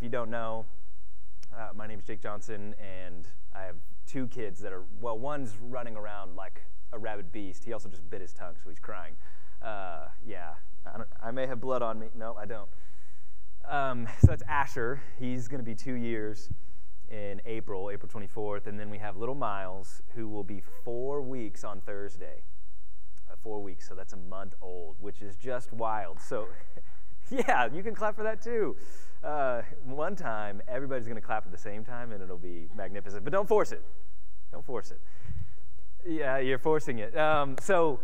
if you don't know, uh, my name is Jake Johnson, and I have two kids that are, well, one's running around like a rabid beast. He also just bit his tongue, so he's crying. Uh, yeah, I, I, may have blood on me. No, I don't. Um, so that's Asher. He's going to be two years in April, April 24th. And then we have little Miles, who will be four weeks on Thursday. Uh, four weeks, so that's a month old, which is just wild. So, yeah, you can clap for that too. Uh, one time, everybody's going to clap at the same time, and it'll be magnificent. But don't force it. Don't force it. Yeah, you're forcing it. Um, so,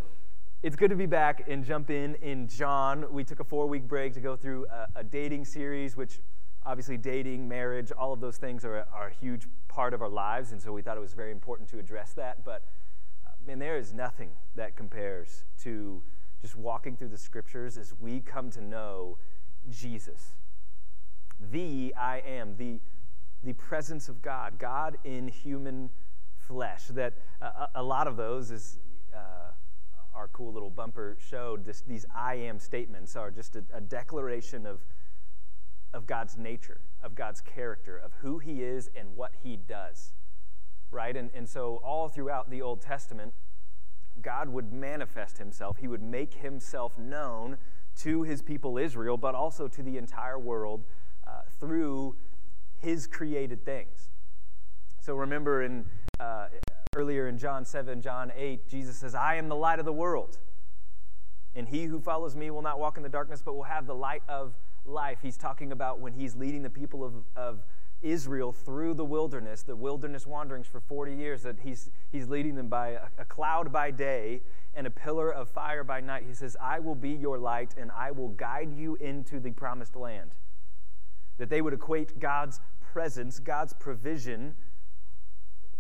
it's good to be back and jump in in John. We took a four week break to go through a, a, dating series, which obviously dating, marriage, all of those things are, are a huge part of our lives. And so we thought it was very important to address that. But uh, man, there is nothing that compares to just walking through the scriptures as we come to know Jesus, the I am, the, the presence of God, God in human flesh. That uh, a lot of those is. Uh, our cool little bumper showed, this, these I am statements are just a, a declaration of, of God's nature, of God's character, of who He is and what He does. Right? And, and so, all throughout the Old Testament, God would manifest Himself. He would make Himself known to His people Israel, but also to the entire world uh, through His created things. So, remember in uh, Earlier in John 7, John 8, Jesus says, I am the light of the world. And he who follows me will not walk in the darkness, but will have the light of life. He's talking about when he's leading the people of, of Israel through the wilderness, the wilderness wanderings for 40 years, that he's, he's leading them by a, a cloud by day and a pillar of fire by night. He says, I will be your light and I will guide you into the promised land. That they would equate God's presence, God's provision,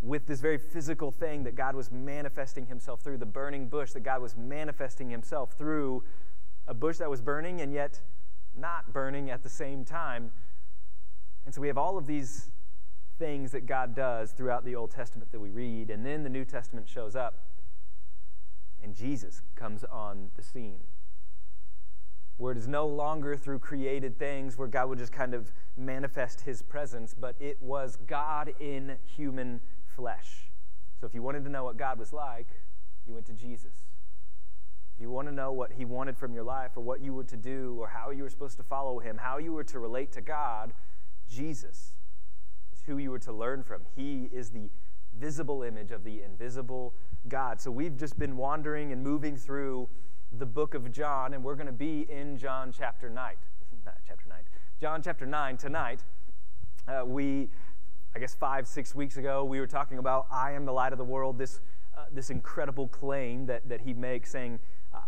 with this very physical thing that God was manifesting himself through, the burning bush, that God was manifesting himself through a bush that was burning and yet not burning at the same time. And so we have all of these things that God does throughout the Old Testament that we read, and then the New Testament shows up, and Jesus comes on the scene. Where it is no longer through created things where God would just kind of manifest his presence, but it was God in human flesh. So if you wanted to know what God was like, you went to Jesus. If you want to know what he wanted from your life or what you were to do or how you were supposed to follow him, how you were to relate to God, Jesus is who you were to learn from. He is the visible image of the invisible God. So we've just been wandering and moving through the book of John, and we're going to be in John chapter 9. Not chapter 9. John chapter 9 tonight. Uh, we I guess five, six weeks ago, we were talking about I am the light of the world, this, uh, this incredible claim that, that he makes, saying,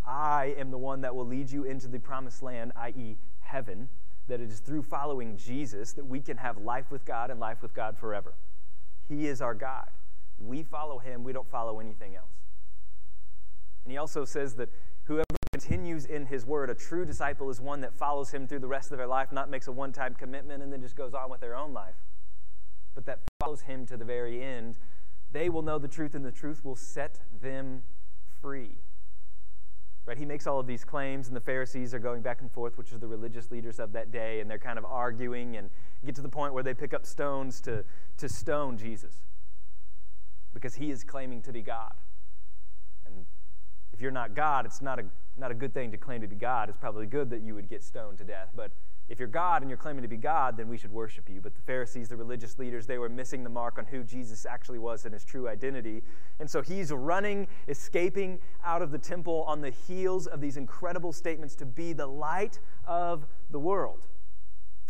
I am the one that will lead you into the promised land, i.e., heaven, that it is through following Jesus that we can have life with God and life with God forever. He is our God. We follow him, we don't follow anything else. And he also says that whoever continues in his word, a true disciple is one that follows him through the rest of their life, not makes a one time commitment and then just goes on with their own life but that follows him to the very end, they will know the truth, and the truth will set them free. Right? He makes all of these claims, and the Pharisees are going back and forth, which are the religious leaders of that day, and they're kind of arguing and get to the point where they pick up stones to, to stone Jesus because he is claiming to be God. And if you're not God, it's not a, not a good thing to claim to be God. It's probably good that you would get stoned to death, but if you're God and you're claiming to be God, then we should worship you. But the Pharisees, the religious leaders, they were missing the mark on who Jesus actually was and his true identity. And so he's running, escaping out of the temple on the heels of these incredible statements to be the light of the world.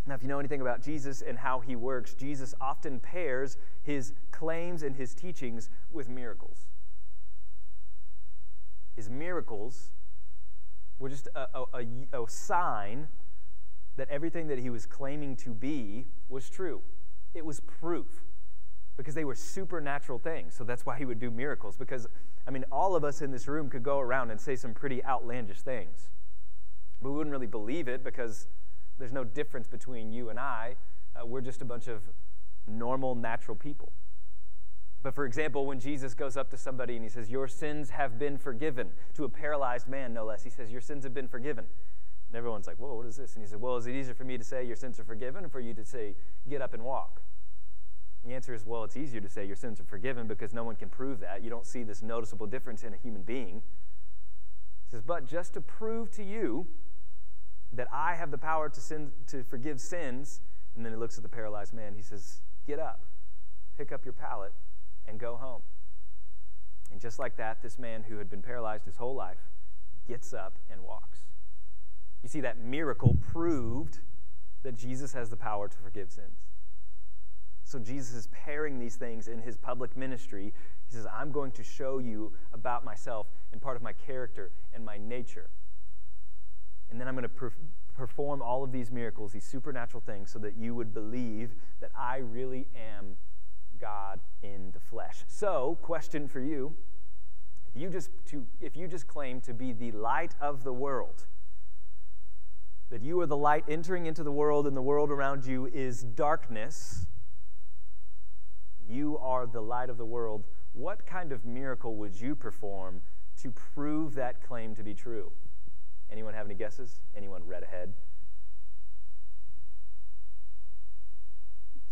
Now, if you know anything about Jesus and how he works, Jesus often pairs his claims and his teachings with miracles. His miracles were just a, a, a, a sign that everything that he was claiming to be was true. It was proof because they were supernatural things. So that's why he would do miracles. Because, I mean, all of us in this room could go around and say some pretty outlandish things. But we wouldn't really believe it because there's no difference between you and I. Uh, we're just a bunch of normal, natural people. But for example, when Jesus goes up to somebody and he says, Your sins have been forgiven, to a paralyzed man, no less, he says, Your sins have been forgiven. And everyone's like, Whoa, what is this? And he said, Well, is it easier for me to say your sins are forgiven or for you to say, Get up and walk? The answer is, Well, it's easier to say your sins are forgiven because no one can prove that. You don't see this noticeable difference in a human being. He says, But just to prove to you that I have the power to, sin, to forgive sins, and then he looks at the paralyzed man. He says, Get up, pick up your pallet, and go home. And just like that, this man who had been paralyzed his whole life gets up and walks. You see, that miracle proved that Jesus has the power to forgive sins. So Jesus is pairing these things in his public ministry. He says, I'm going to show you about myself and part of my character and my nature. And then I'm going to per- perform all of these miracles, these supernatural things, so that you would believe that I really am God in the flesh. So, question for you if you just, to, if you just claim to be the light of the world, that you are the light entering into the world and the world around you is darkness, you are the light of the world, what kind of miracle would you perform to prove that claim to be true? Anyone have any guesses? Anyone read ahead?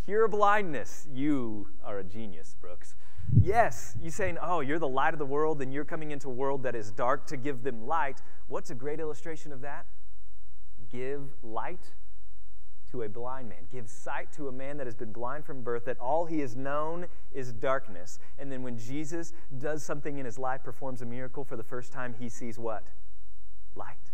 Cure blindness. You are a genius, Brooks. Yes, you saying, oh, you're the light of the world and you're coming into a world that is dark to give them light. What's a great illustration of that? Give light to a blind man. Give sight to a man that has been blind from birth, that all he has known is darkness. And then when Jesus does something in his life, performs a miracle for the first time, he sees what? Light.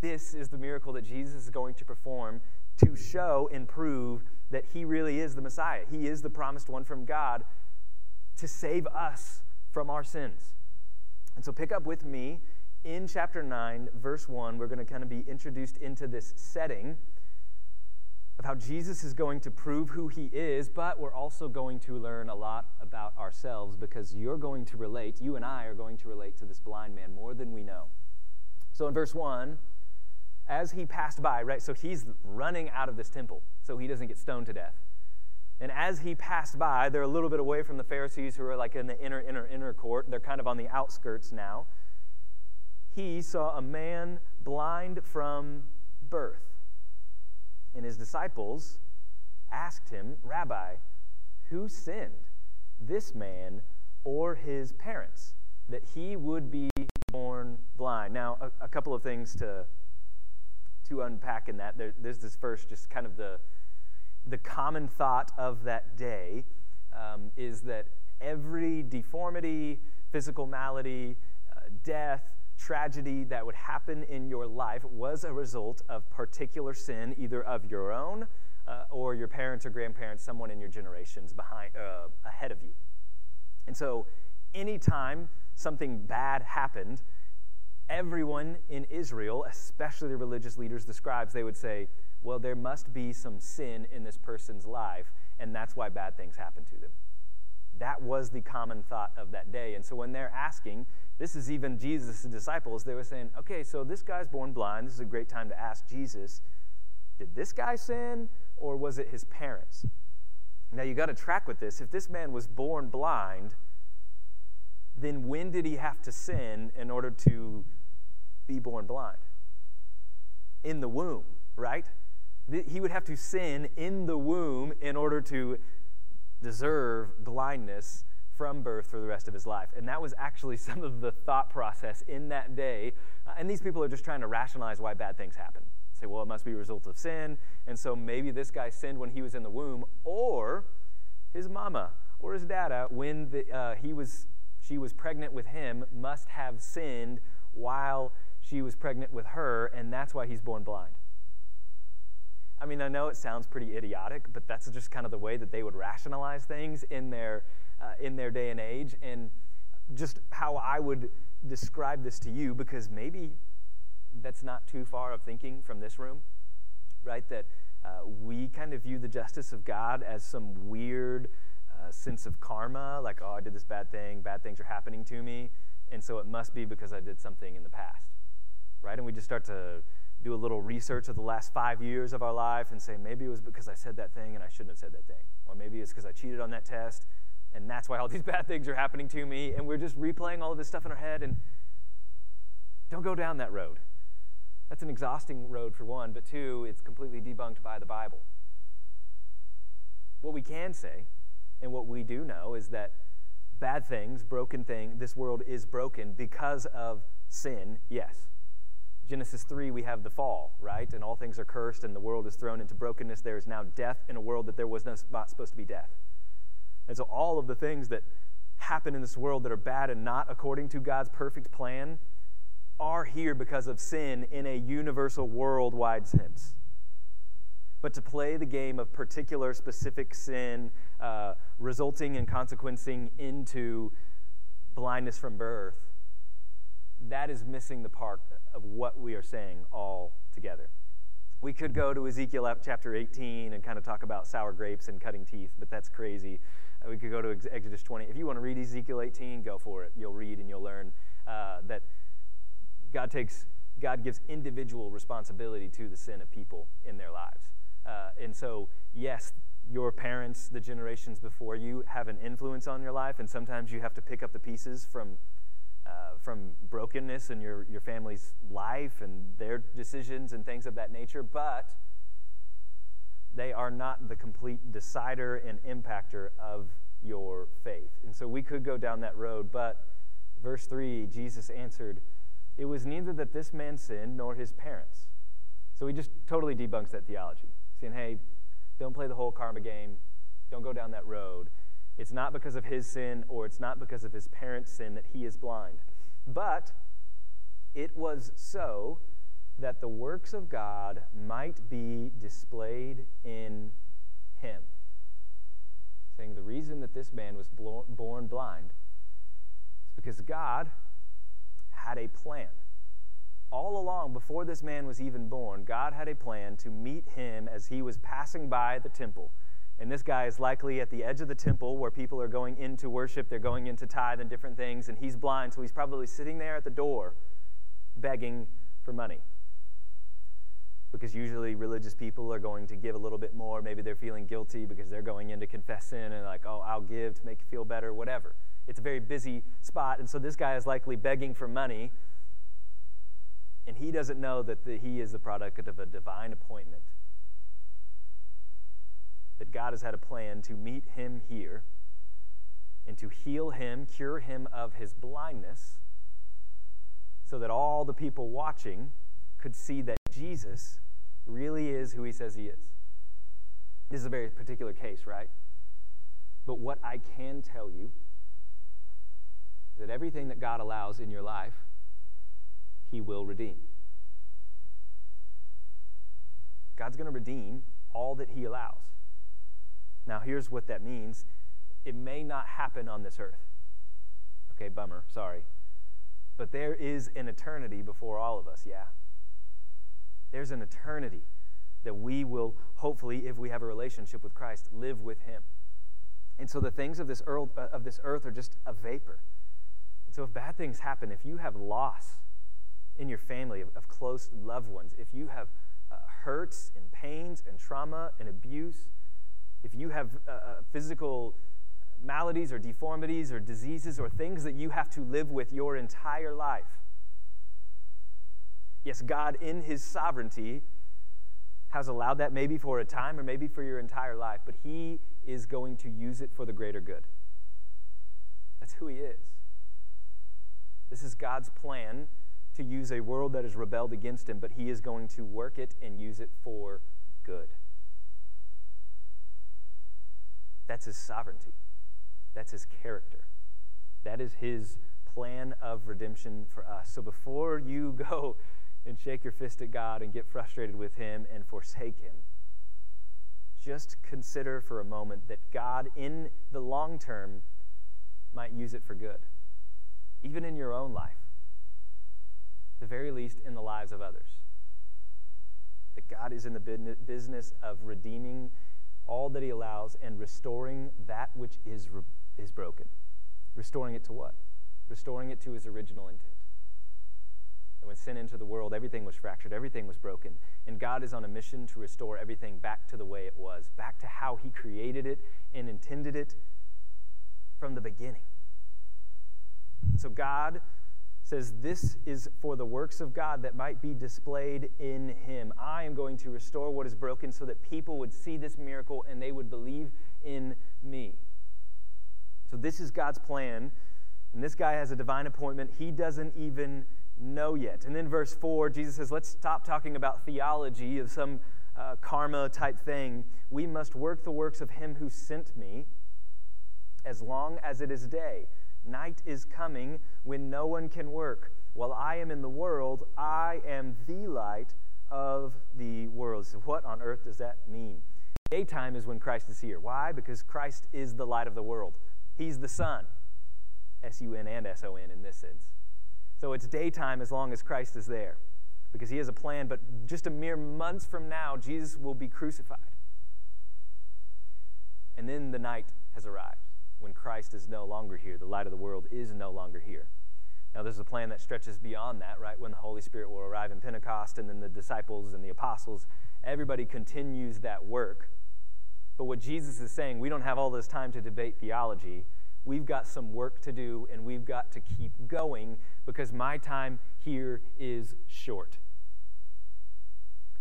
This is the miracle that Jesus is going to perform to show and prove that he really is the Messiah. He is the promised one from God to save us from our sins. And so pick up with me in chapter 9, verse 1. We're going to kind of be introduced into this setting of how Jesus is going to prove who he is, but we're also going to learn a lot about ourselves because you're going to relate, you and I are going to relate to this blind man more than we know. So in verse 1, as he passed by, right? So he's running out of this temple so he doesn't get stoned to death. And as he passed by, they're a little bit away from the Pharisees who are like in the inner, inner, inner court. They're kind of on the outskirts now. He saw a man blind from birth. And his disciples asked him, Rabbi, who sinned, this man or his parents, that he would be born blind? Now, a, a couple of things to to unpack in that. There, there's this first, just kind of the, the common thought of that day um, is that every deformity, physical malady, uh, death, tragedy that would happen in your life was a result of particular sin, either of your own uh, or your parents or grandparents, someone in your generations behind, uh, ahead of you. And so, anytime something bad happened, everyone in Israel, especially the religious leaders, the scribes, they would say, well, there must be some sin in this person's life, and that's why bad things happen to them. That was the common thought of that day. And so when they're asking, this is even Jesus' disciples, they were saying, okay, so this guy's born blind. This is a great time to ask Jesus, did this guy sin, or was it his parents? Now you got to track with this. If this man was born blind, then when did he have to sin in order to be born blind? In the womb, right? He would have to sin in the womb in order to deserve blindness from birth for the rest of his life. And that was actually some of the thought process in that day. Uh, and these people are just trying to rationalize why bad things happen. Say, well, it must be a result of sin. And so maybe this guy sinned when he was in the womb, or his mama or his dada, when the, uh, he was, she was pregnant with him, must have sinned while she was pregnant with her, and that's why he's born blind. I mean, I know it sounds pretty idiotic, but that's just kind of the way that they would rationalize things in their, uh, in their day and age. And just how I would describe this to you, because maybe that's not too far of thinking from this room, right? That uh, we kind of view the justice of God as some weird uh, sense of karma, like, oh, I did this bad thing, bad things are happening to me, and so it must be because I did something in the past right? And we just start to do a little research of the last five years of our life and say, maybe it was because I said that thing and I shouldn't have said that thing. Or maybe it's because I cheated on that test and that's why all these bad things are happening to me. And we're just replaying all of this stuff in our head and don't go down that road. That's an exhausting road for one, but two, it's completely debunked by the Bible. What we can say, and what we do know, is that bad things, broken thing, this world is broken because of sin, yes. Genesis 3, we have the fall, right? And all things are cursed, and the world is thrown into brokenness. There is now death in a world that there was no, not supposed to be death. And so, all of the things that happen in this world that are bad and not according to God's perfect plan are here because of sin in a universal, worldwide sense. But to play the game of particular, specific sin, uh, resulting and consequencing into blindness from birth, that is missing the part of what we are saying all together. We could go to Ezekiel chapter 18 and kind of talk about sour grapes and cutting teeth, but that's crazy. Uh, we could go to Exodus 20. If you want to read Ezekiel 18, go for it. You'll read and you'll learn uh, that God takes God gives individual responsibility to the sin of people in their lives. Uh, and so, yes, your parents, the generations before you, have an influence on your life, and sometimes you have to pick up the pieces from uh, from brokenness in your, your family's life and their decisions and things of that nature, but they are not the complete decider and impactor of your faith. And so we could go down that road, but verse 3, Jesus answered, It was neither that this man sinned nor his parents. So he just totally debunks that theology, saying, hey, don't play the whole karma game, don't go down that road. It's not because of his sin or it's not because of his parents' sin that he is blind. But it was so that the works of God might be displayed in him. Saying the reason that this man was born blind is because God had a plan. All along, before this man was even born, God had a plan to meet him as he was passing by the temple. And this guy is likely at the edge of the temple where people are going in to worship, they're going into tithe and different things, and he's blind, so he's probably sitting there at the door begging for money because usually religious people are going to give a little bit more. Maybe they're feeling guilty because they're going in to confess sin and like, oh, I'll give to make you feel better, whatever. It's a very busy spot. And so this guy is likely begging for money. And he doesn't know that the, he is the product of a divine appointment. That God has had a plan to meet him here and to heal him, cure him of his blindness, so that all the people watching could see that Jesus really is who he says he is. This is a very particular case, right? But what I can tell you is that everything that God allows in your life, he will redeem. God's going to redeem all that he allows. Now, here's what that means it may not happen on this earth. Okay, bummer, sorry. But there is an eternity before all of us, yeah? There's an eternity that we will, hopefully, if we have a relationship with Christ, live with Him. And so the things of this earth, uh, of this earth are just a vapor. And so if bad things happen, if you have loss in your family of, of close loved ones, if you have uh, hurts and pains and trauma and abuse, if you have uh, uh physical maladies or deformities or diseases or things that you have to live with your entire life, Yes, God, in His sovereignty, has allowed that maybe for a time or maybe for your entire life, but He is going to use it for the greater good. That's who He is. This is God's plan to use a world that has rebelled against Him, but He is going to work it and use it for good. That's His sovereignty, that's His character, that is His plan of redemption for us. So before you go and shake your fist at God and get frustrated with Him and forsake Him. Just consider for a moment that God, in the long term, might use it for good, even in your own life, the very least in the lives of others. That God is in the business of redeeming all that He allows and restoring that which is, is broken. Restoring it to what? Restoring it to His original intent. And when sin entered the world, everything was fractured, everything was broken. And God is on a mission to restore everything back to the way it was, back to how He created it and intended it from the beginning. So God says, This is for the works of God that might be displayed in him. I am going to restore what is broken so that people would see this miracle and they would believe in me. So, this is God's plan. And this guy has a divine appointment. He doesn't even know yet. And then, verse 4, Jesus says, Let's stop talking about theology of some uh, karma type thing. We must work the works of him who sent me as long as it is day. Night is coming when no one can work. While I am in the world, I am the light of the world. So, what on earth does that mean? Daytime is when Christ is here. Why? Because Christ is the light of the world. He's the sun. S U N and S O N in this sense. So it's daytime as long as Christ is there because he has a plan, but just a mere months from now, Jesus will be crucified. And then the night has arrived when Christ is no longer here. The light of the world is no longer here. Now, there's a plan that stretches beyond that, right? When the Holy Spirit will arrive in Pentecost, and then the disciples and the apostles, everybody continues that work. But what Jesus is saying, we don't have all this time to debate theology. We've got some work to do, and we've got to keep going because my time here is short.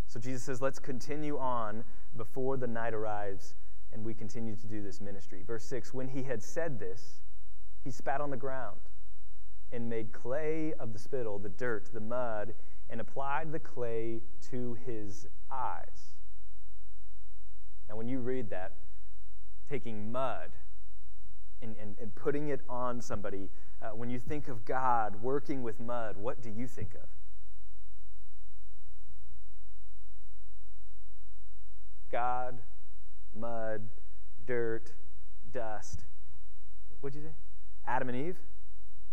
So Jesus says, let's continue on before the night arrives and we continue to do this ministry. Verse 6 When he had said this, he spat on the ground and made clay of the spittle, the dirt, the mud, and applied the clay to his eyes. Now, when you read that, taking mud and, and, and putting it on somebody, uh, when you think of God working with mud, what do you think of? God mud, dirt, dust. What'd you say? Adam and Eve?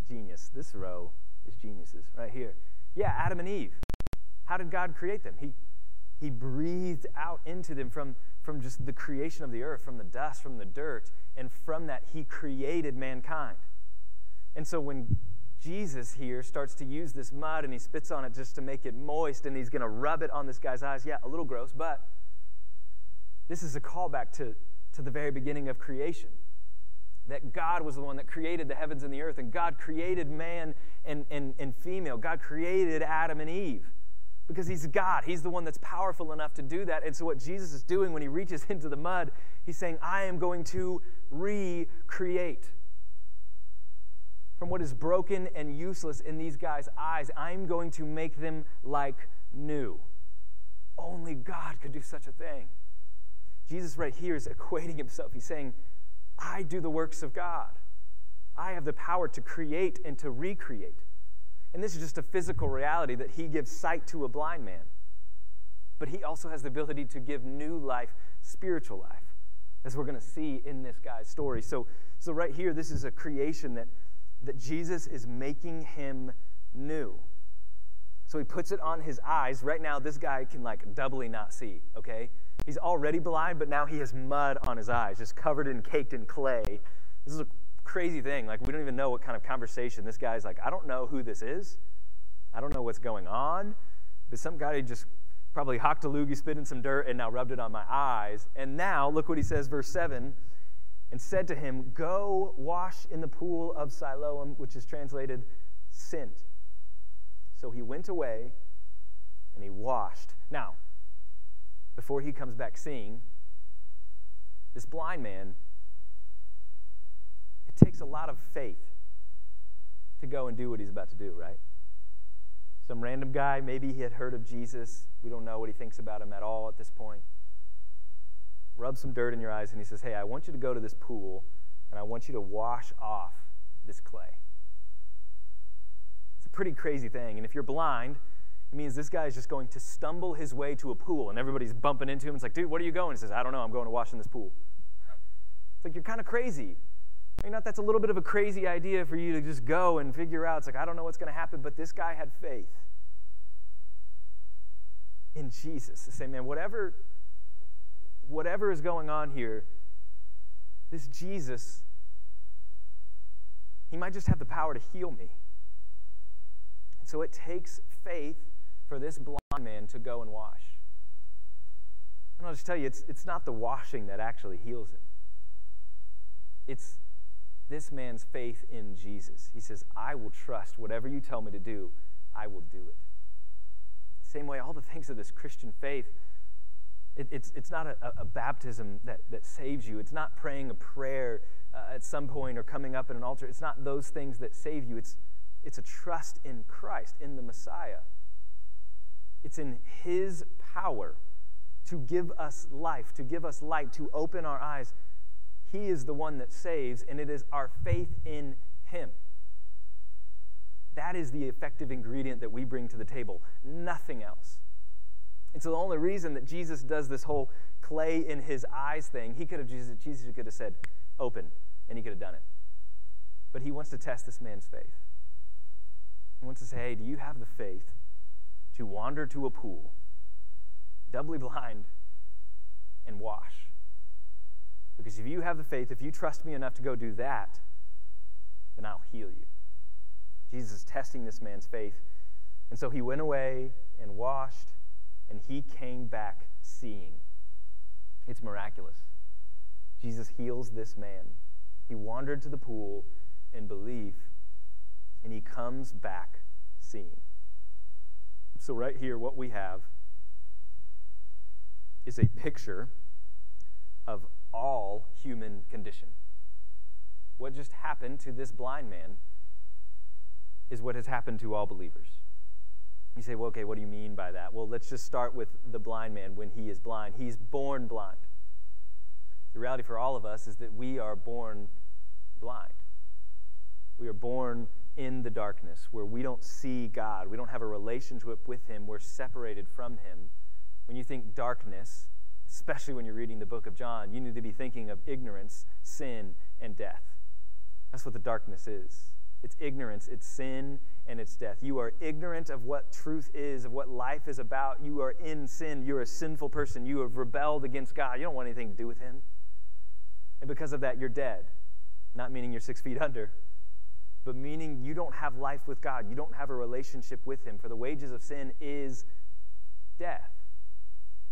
Genius. This row is geniuses right here. Yeah, Adam and Eve. How did God create them? He, he breathed out into them from, from just the creation of the earth, from the dust, from the dirt, and from that, He created mankind. And so when Jesus here starts to use this mud and he spits on it just to make it moist and he's going to rub it on this guy's eyes, yeah, a little gross, but this is a callback to, to the very beginning of creation. That God was the one that created the heavens and the earth, and God created man and, and, and female. God created Adam and Eve because He's God. He's the one that's powerful enough to do that. And so, what Jesus is doing when He reaches into the mud, He's saying, I am going to recreate. From what is broken and useless in these guys' eyes, I'm going to make them like new. Only God could do such a thing. Jesus, right here, is equating himself. He's saying, I do the works of God. I have the power to create and to recreate. And this is just a physical reality that he gives sight to a blind man. But he also has the ability to give new life, spiritual life, as we're going to see in this guy's story. So, so right here, this is a creation that, that Jesus is making him new. So he puts it on his eyes. Right now, this guy can like doubly not see, okay? He's already blind, but now he has mud on his eyes, just covered and caked in clay. This is a crazy thing. Like, we don't even know what kind of conversation. This guy's like, I don't know who this is. I don't know what's going on. But some guy just probably hocked a loogie, spit in some dirt, and now rubbed it on my eyes. And now, look what he says, verse 7 and said to him, Go wash in the pool of Siloam, which is translated sent. So he went away and he washed. Now, before he comes back seeing, this blind man, it takes a lot of faith to go and do what he's about to do, right? Some random guy, maybe he had heard of Jesus. We don't know what he thinks about him at all at this point. Rub some dirt in your eyes, and he says, Hey, I want you to go to this pool, and I want you to wash off this clay. It's a pretty crazy thing. And if you're blind, it means this guy is just going to stumble his way to a pool, and everybody's bumping into him. It's like, dude, what are you going? He says, I don't know. I'm going to wash in this pool. It's like, you're kind of crazy. I mean, not that's a little bit of a crazy idea for you to just go and figure out. It's like, I don't know what's going to happen, but this guy had faith in Jesus to say, man, whatever, whatever is going on here, this Jesus, he might just have the power to heal me. And so it takes faith for this blind man to go and wash. And I'll just tell you, it's, it's not the washing that actually heals him. It's, this man's faith in Jesus. He says, I will trust whatever you tell me to do, I will do it. Same way, all the things of this Christian faith, it, it's, it's not a, a, baptism that, that saves you. It's not praying a prayer uh, at some point or coming up at an altar. It's not those things that save you. It's, it's a trust in Christ, in the Messiah. It's in His power to give us life, to give us light, to open our eyes. He is the one that saves, and it is our faith in Him. That is the effective ingredient that we bring to the table, nothing else. And so the only reason that Jesus does this whole clay in his eyes thing, he could have Jesus, Jesus could have said, open, and he could have done it. But he wants to test this man's faith. He wants to say, hey, do you have the faith to wander to a pool, doubly blind, and wash? Because if you have the faith, if you trust me enough to go do that, then I'll heal you. Jesus is testing this man's faith. And so he went away and washed, and he came back seeing. It's miraculous. Jesus heals this man. He wandered to the pool in belief, and he comes back seeing. So, right here, what we have is a picture of all human condition. What just happened to this blind man is what has happened to all believers. You say, well, okay, what do you mean by that? Well, let's just start with the blind man when he is blind. He's born blind. The reality for all of us is that we are born blind. We are born in the darkness where we don't see God. We don't have a relationship with Him. We're separated from Him. When you think darkness, especially when you're reading the book of John, you need to be thinking of ignorance, sin, and death. That's what the darkness is. It's ignorance, it's sin, and it's death. You are ignorant of what truth is, of what life is about. You are in sin. You're a sinful person. You have rebelled against God. You don't want anything to do with Him. And because of that, you're dead. Not meaning you're six feet under, but meaning you don't have life with God. You don't have a relationship with Him. For the wages of sin is death.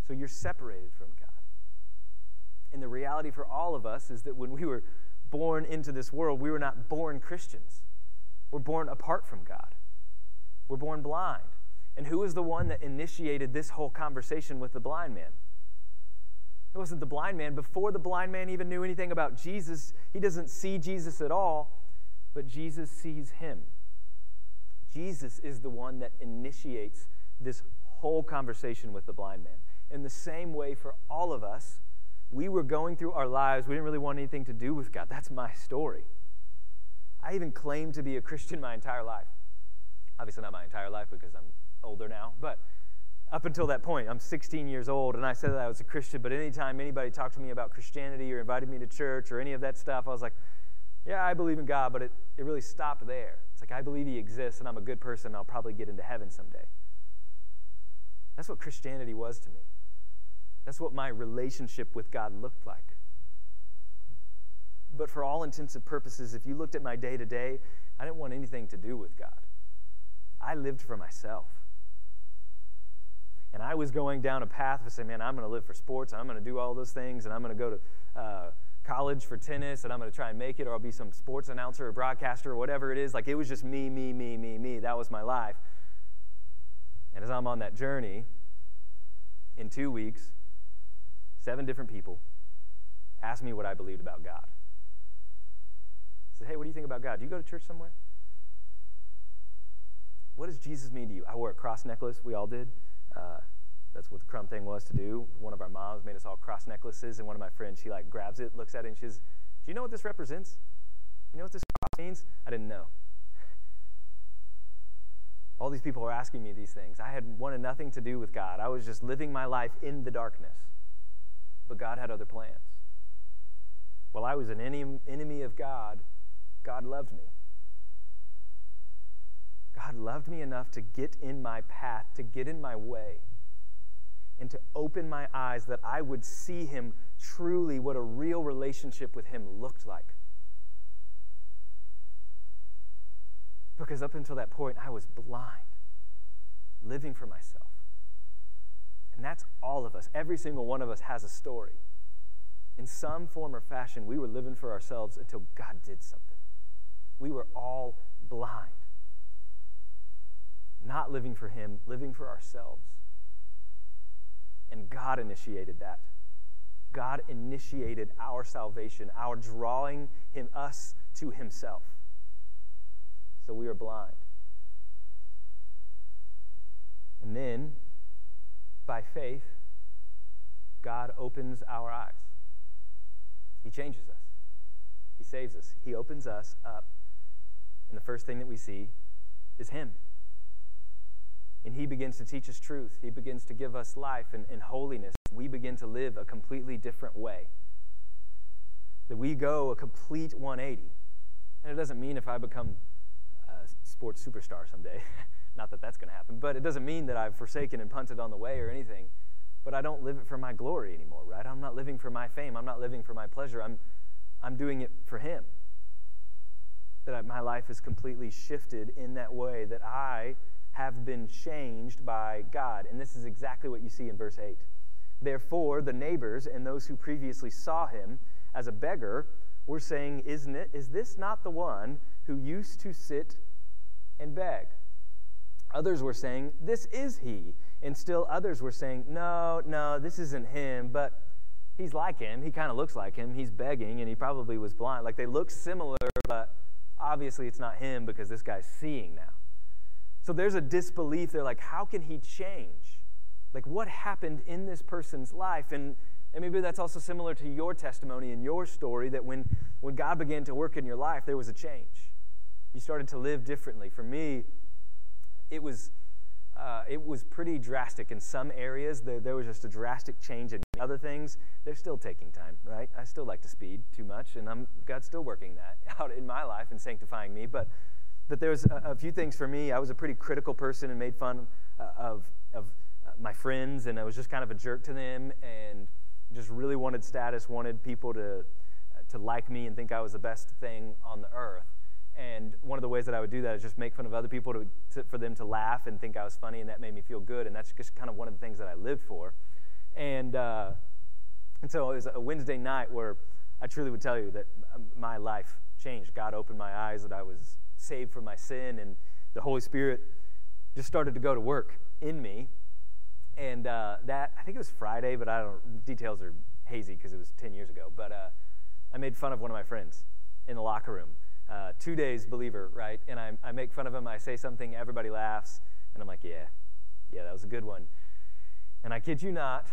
So you're separated from God. And the reality for all of us is that when we were born into this world, we were not born Christians. We're born apart from God. We're born blind. And who is the one that initiated this whole conversation with the blind man? It wasn't the blind man. Before the blind man even knew anything about Jesus, he doesn't see Jesus at all, but Jesus sees him. Jesus is the one that initiates this whole conversation with the blind man. In the same way, for all of us, we were going through our lives, we didn't really want anything to do with God. That's my story. I even claimed to be a Christian my entire life. Obviously, not my entire life because I'm older now, but up until that point, I'm 16 years old, and I said that I was a Christian, but anytime anybody talked to me about Christianity or invited me to church or any of that stuff, I was like, yeah, I believe in God, but it, it really stopped there. It's like, I believe He exists, and I'm a good person, I'll probably get into heaven someday. That's what Christianity was to me. That's what my relationship with God looked like. But for all intents and purposes, if you looked at my day to day, I didn't want anything to do with God. I lived for myself. And I was going down a path of saying, man, I'm going to live for sports, I'm going to do all those things, and I'm going to go to uh, college for tennis, and I'm going to try and make it, or I'll be some sports announcer or broadcaster or whatever it is. Like it was just me, me, me, me, me. That was my life. And as I'm on that journey, in two weeks, seven different people asked me what I believed about God. I said, hey, what do you think about God? Do you go to church somewhere? What does Jesus mean to you? I wore a cross necklace. We all did. Uh, that's what the crumb thing was to do. One of our moms made us all cross necklaces, and one of my friends, she like grabs it, looks at it, and she says, "Do you know what this represents? You know what this cross means?" I didn't know. All these people were asking me these things. I had wanted nothing to do with God. I was just living my life in the darkness. But God had other plans. While I was an enemy of God, God loved me. God loved me enough to get in my path, to get in my way, and to open my eyes that I would see Him truly, what a real relationship with Him looked like. Because up until that point, I was blind, living for myself. And that's all of us. Every single one of us has a story. In some form or fashion, we were living for ourselves until God did something. We were all blind. Not living for Him, living for ourselves. And God initiated that. God initiated our salvation, our drawing him, us to Himself. So we are blind. And then, by faith, God opens our eyes. He changes us. He saves us. He opens us up. And the first thing that we see is Him. And He begins to teach us truth. He begins to give us life and, and holiness. We begin to live a completely different way. That we go a complete 180. And it doesn't mean if I become a sports superstar someday, not that that's going to happen, but it doesn't mean that I've forsaken and punted on the way or anything. But I don't live it for my glory anymore, right? I'm not living for my fame. I'm not living for my pleasure. I'm, I'm doing it for Him. That my life is completely shifted in that way that I have been changed by God. And this is exactly what you see in verse 8. Therefore, the neighbors and those who previously saw him as a beggar were saying, Isn't it? Is this not the one who used to sit and beg? Others were saying, This is he. And still others were saying, No, no, this isn't him, but he's like him. He kind of looks like him. He's begging, and he probably was blind. Like they look similar, but obviously it's not him because this guy's seeing now. So there's a disbelief. They're like, how can he change? Like, what happened in this person's life? And, and maybe that's also similar to your testimony and your story that when, when God began to work in your life, there was a change. You started to live differently. For me, it was, uh, it was pretty drastic. In some areas, there, there was just a drastic change. In other things, they're still taking time, right? I still like to speed too much, and I'm, God's still working that out in my life and sanctifying me. But that there's a, a, few things for me. I was a pretty critical person and made fun uh, of, of uh, my friends, and I was just kind of a jerk to them and just really wanted status, wanted people to, uh, to like me and think I was the best thing on the earth. And one of the ways that I would do that is just make fun of other people to, to, for them to laugh and think I was funny, and that made me feel good. And that's just kind of one of the things that I lived for. And, uh, and so it was a Wednesday night where I truly would tell you that my life changed. God opened my eyes that I was saved from my sin, and the Holy Spirit just started to go to work in me. And uh, that, I think it was Friday, but I don't, details are hazy because it was 10 years ago. But uh, I made fun of one of my friends in the locker room. Uh, two days believer, right? And I, I make fun of him. I say something, everybody laughs. And I'm like, yeah, yeah, that was a good one. And I kid you not,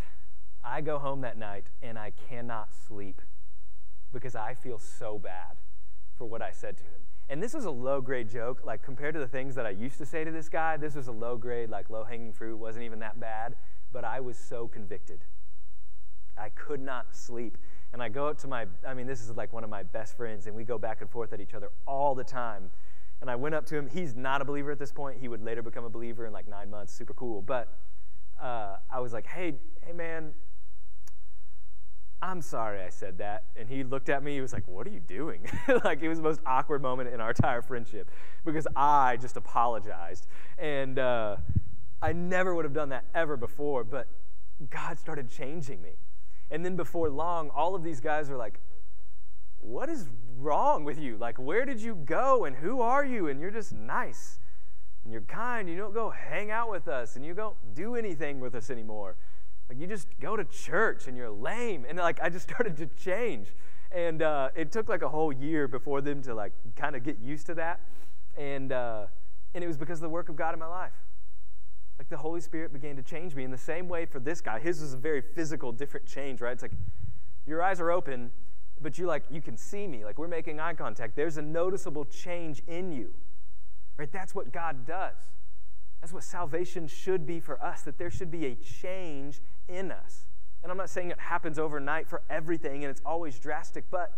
I go home that night and I cannot sleep because I feel so bad for what I said to him. And this was a low grade joke. Like, compared to the things that I used to say to this guy, this was a low grade, like low hanging fruit, wasn't even that bad. But I was so convicted. I could not sleep. And I go up to my, I mean, this is like one of my best friends, and we go back and forth at each other all the time. And I went up to him. He's not a believer at this point. He would later become a believer in like nine months. Super cool. But uh, I was like, hey, hey, man, I'm sorry I said that. And he looked at me, he was like, What are you doing? like, it was the most awkward moment in our entire friendship because I just apologized. And uh, I never would have done that ever before, but God started changing me. And then before long, all of these guys were like, What is wrong with you? Like, where did you go? And who are you? And you're just nice. And you're kind. You don't go hang out with us. And you don't do anything with us anymore. Like you just go to church and you're lame. And like I just started to change. And uh, it took like a whole year before them to like kind of get used to that. And, uh, and it was because of the work of God in my life. Like the Holy Spirit began to change me in the same way for this guy. His was a very physical, different change, right? It's like your eyes are open, but you like you can see me. Like we're making eye contact. There's a noticeable change in you. Right? That's what God does. That's what salvation should be for us, that there should be a change in us. And I'm not saying it happens overnight for everything and it's always drastic, but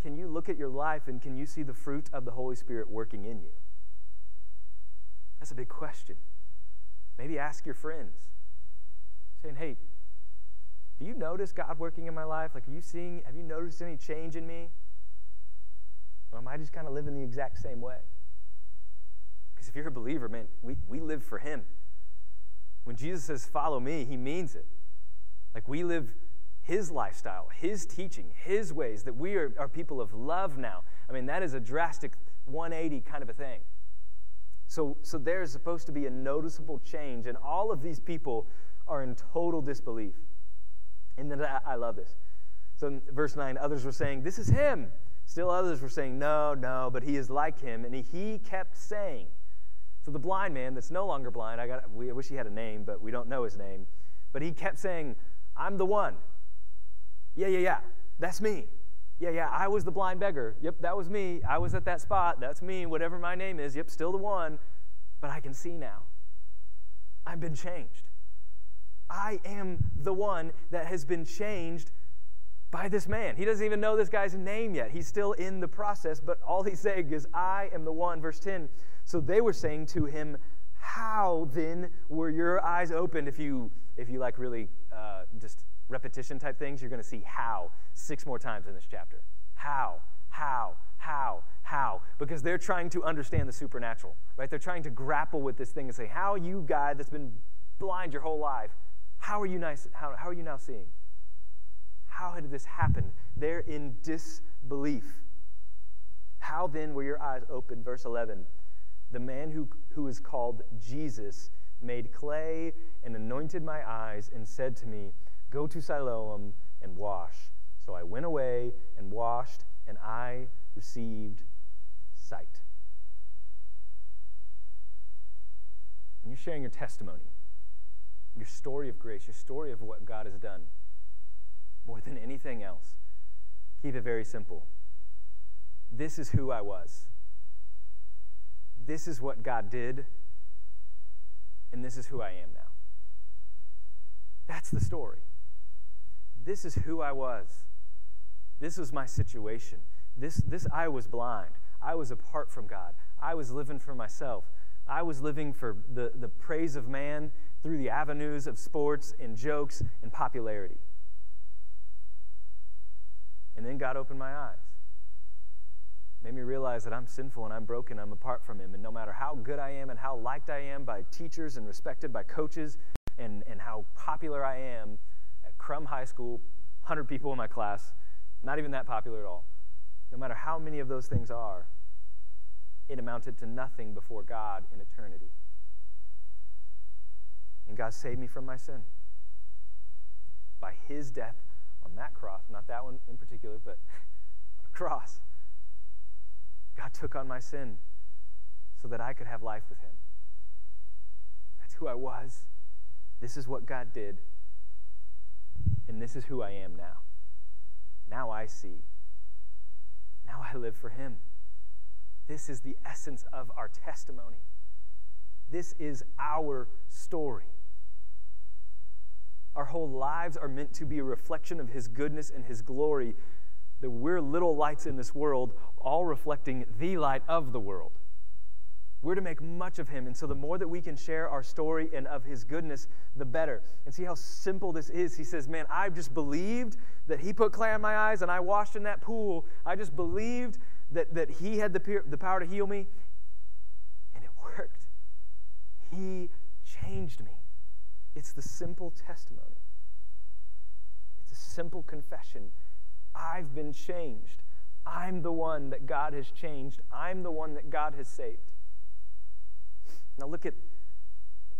can you look at your life and can you see the fruit of the Holy Spirit working in you? That's a big question. Maybe ask your friends, saying, hey, do you notice God working in my life? Like, are you seeing, have you noticed any change in me? Or am I just kind of living the exact same way? Because if you're a believer, man, we, we live for Him. When Jesus says, follow me, he means it. Like we live his lifestyle, his teaching, his ways, that we are, are people of love now. I mean, that is a drastic 180 kind of a thing. So, so there's supposed to be a noticeable change, and all of these people are in total disbelief. And then I, I love this. So verse 9, others were saying, This is him. Still others were saying, No, no, but he is like him. And he kept saying, So the blind man that's no longer blind, I, got, we, I wish he had a name, but we don't know his name, but he kept saying, I'm the one. Yeah, yeah, yeah. That's me. Yeah, yeah, I was the blind beggar. Yep, that was me. I was at that spot. That's me. Whatever my name is. Yep, still the one. But I can see now. I've been changed. I am the one that has been changed by this man. He doesn't even know this guy's name yet. He's still in the process, but all he's saying is, I am the one. Verse 10. So they were saying to him, How then were your eyes opened? If you, if you like really uh, just repetition type things, you're going to see how six more times in this chapter. How, how, how, how. Because they're trying to understand the supernatural, right? They're trying to grapple with this thing and say, How you, guy that's been blind your whole life, how are you, nice, how, how are you now seeing? How had this happened? They're in disbelief. How then were your eyes opened? Verse 11. The man who, who is called Jesus made clay and anointed my eyes and said to me, Go to Siloam and wash. So I went away and washed, and I received sight. When you're sharing your testimony, your story of grace, your story of what God has done, more than anything else, keep it very simple. This is who I was. This is what God did, and this is who I am now. That's the story. This is who I was. This was my situation. This, this I was blind. I was apart from God. I was living for myself. I was living for the, the praise of man through the avenues of sports and jokes and popularity. And then God opened my eyes. Made me realize that I'm sinful and I'm broken, I'm apart from Him. And no matter how good I am and how liked I am by teachers and respected by coaches and, and how popular I am, at Crum High School, 100 people in my class, not even that popular at all. No matter how many of those things are, it amounted to nothing before God in eternity. And God saved me from my sin. By his death on that cross, not that one in particular, but on a cross, God took on my sin so that I could have life with him. That's who I was. This is what God did. And this is who I am now. Now I see. Now I live for Him. This is the essence of our testimony. This is our story. Our whole lives are meant to be a reflection of His goodness and His glory. That we're little lights in this world, all reflecting the light of the world. We're to make much of him. And so the more that we can share our story and of his goodness, the better. And see how simple this is. He says, Man, I've just believed that he put clay on my eyes and I washed in that pool. I just believed that, that he had the, the power to heal me. And it worked. He changed me. It's the simple testimony, it's a simple confession. I've been changed. I'm the one that God has changed. I'm the one that God has saved. Now look at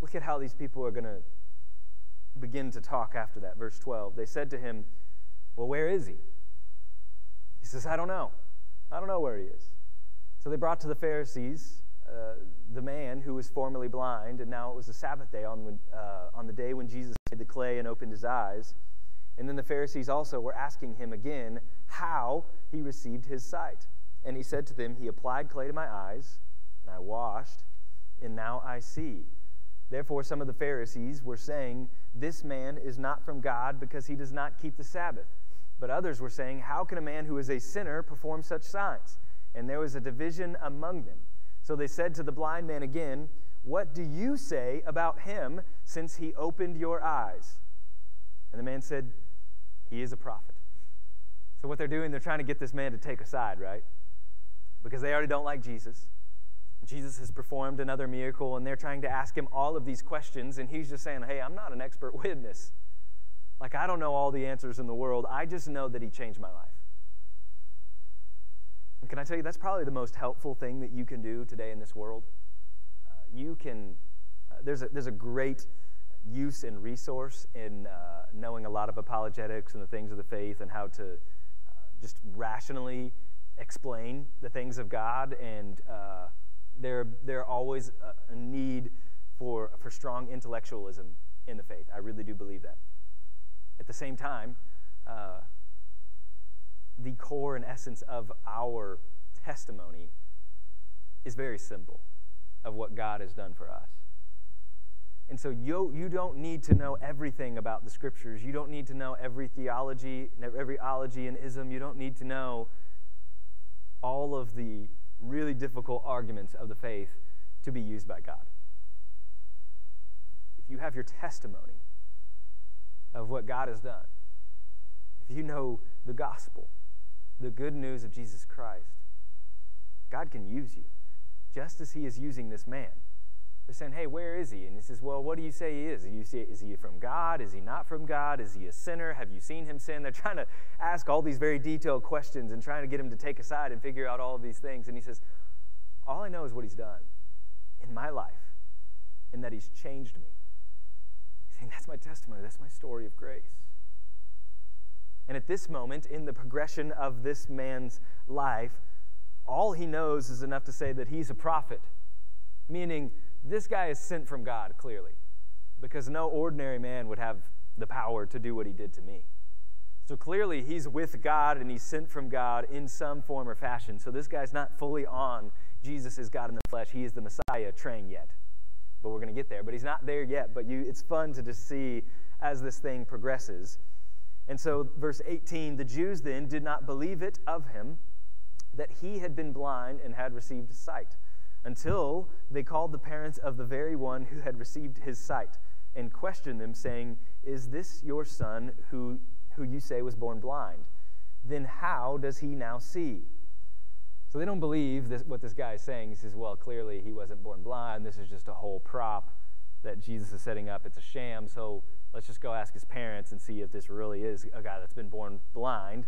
look at how these people are going to begin to talk after that. Verse 12. They said to him, "Well, where is he?" He says, "I don't know. I don't know where he is." So they brought to the Pharisees uh, the man who was formerly blind, and now it was the Sabbath day on, uh, on the day when Jesus made the clay and opened his eyes. And then the Pharisees also were asking him again how he received his sight. And he said to them, He applied clay to my eyes, and I washed, and now I see. Therefore, some of the Pharisees were saying, This man is not from God because he does not keep the Sabbath. But others were saying, How can a man who is a sinner perform such signs? And there was a division among them. So they said to the blind man again, What do you say about him since he opened your eyes? And the man said, He is a prophet. So what they're doing, they're trying to get this man to take a side, right? Because they already don't like Jesus. Jesus has performed another miracle, and they're trying to ask him all of these questions, and he's just saying, Hey, I'm not an expert witness. Like, I don't know all the answers in the world. I just know that He changed my life. Can I tell you, that's probably the most helpful thing that you can do today in this world. Uh, you can, uh, there's, a, there's a great use and resource in uh, knowing a lot of apologetics and the things of the faith and how to uh, just rationally explain the things of God. And uh, there, there always a, a need for, for strong intellectualism in the faith. I really do believe that. At the same time, uh, the core and essence of our testimony is very simple of what God has done for us. And so you, you don't need to know everything about the scriptures. You don't need to know every theology, every ology and ism. You don't need to know all of the really difficult arguments of the faith to be used by God. If you have your testimony of what God has done, if you know the gospel, the good news of Jesus Christ, God can use you just as He is using this man. They're saying, hey, where is he? And he says, well, what do you say he is? You say, is he from God? Is he not from God? Is he a sinner? Have you seen him sin? They're trying to ask all these very detailed questions and trying to get him to take aside and figure out all of these things. And he says, all I know is what he's done in my life and that he's changed me. He's saying, that's my testimony. That's my story of grace. And at this moment, in the progression of this man's life, all he knows is enough to say that he's a prophet, meaning this guy is sent from God, clearly, because no ordinary man would have the power to do what he did to me. So clearly, he's with God and he's sent from God in some form or fashion. So this guy's not fully on Jesus is God in the flesh. He is the Messiah train yet. But we're going to get there. But he's not there yet. But you, it's fun to just see as this thing progresses. And so, verse 18 the Jews then did not believe it of him that he had been blind and had received sight until they called the parents of the very one who had received his sight and questioned them, saying, Is this your son who, who you say was born blind? Then how does he now see? So they don't believe this, what this guy is saying. He says, Well, clearly he wasn't born blind. This is just a whole prop that Jesus is setting up. It's a sham. So let's just go ask his parents and see if this really is a guy that's been born blind.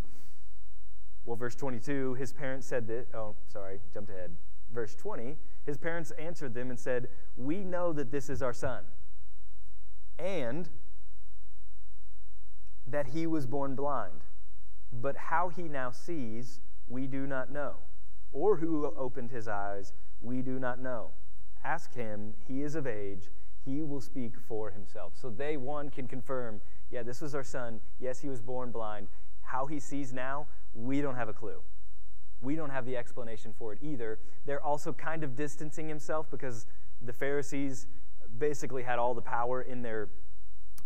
Well, verse 22, his parents said that, oh, sorry, jumped ahead verse 20, his parents answered them and said, We know that this is our son, and that he was born blind. But how he now sees, we do not know. Or who opened his eyes, we do not know. Ask him, he is of age, he will speak for himself. So they, one, can confirm, yeah, this was our son. Yes, he was born blind. How he sees now, we don't have a clue. We don't have the explanation for it either. They're also kind of distancing himself because the Pharisees basically had all the power in their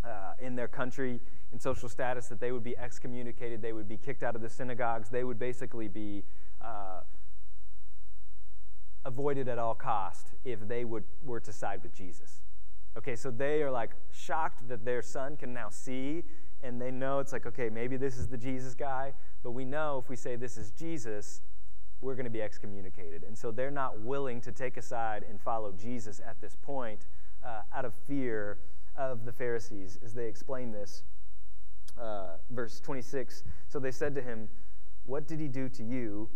uh, in their country in social status that they would be excommunicated, they would be kicked out of the synagogues, they would basically be uh, avoided at all cost if they would, were to side with Jesus. Okay, so they are like shocked that their son can now see, and they know it's like, okay, maybe this is the Jesus guy, but we know if we say this is Jesus, we're going to be excommunicated. And so they're not willing to take a side and follow Jesus at this point uh, out of fear of the Pharisees as they explain this. Uh, verse 26 So they said to him, What did he do to you?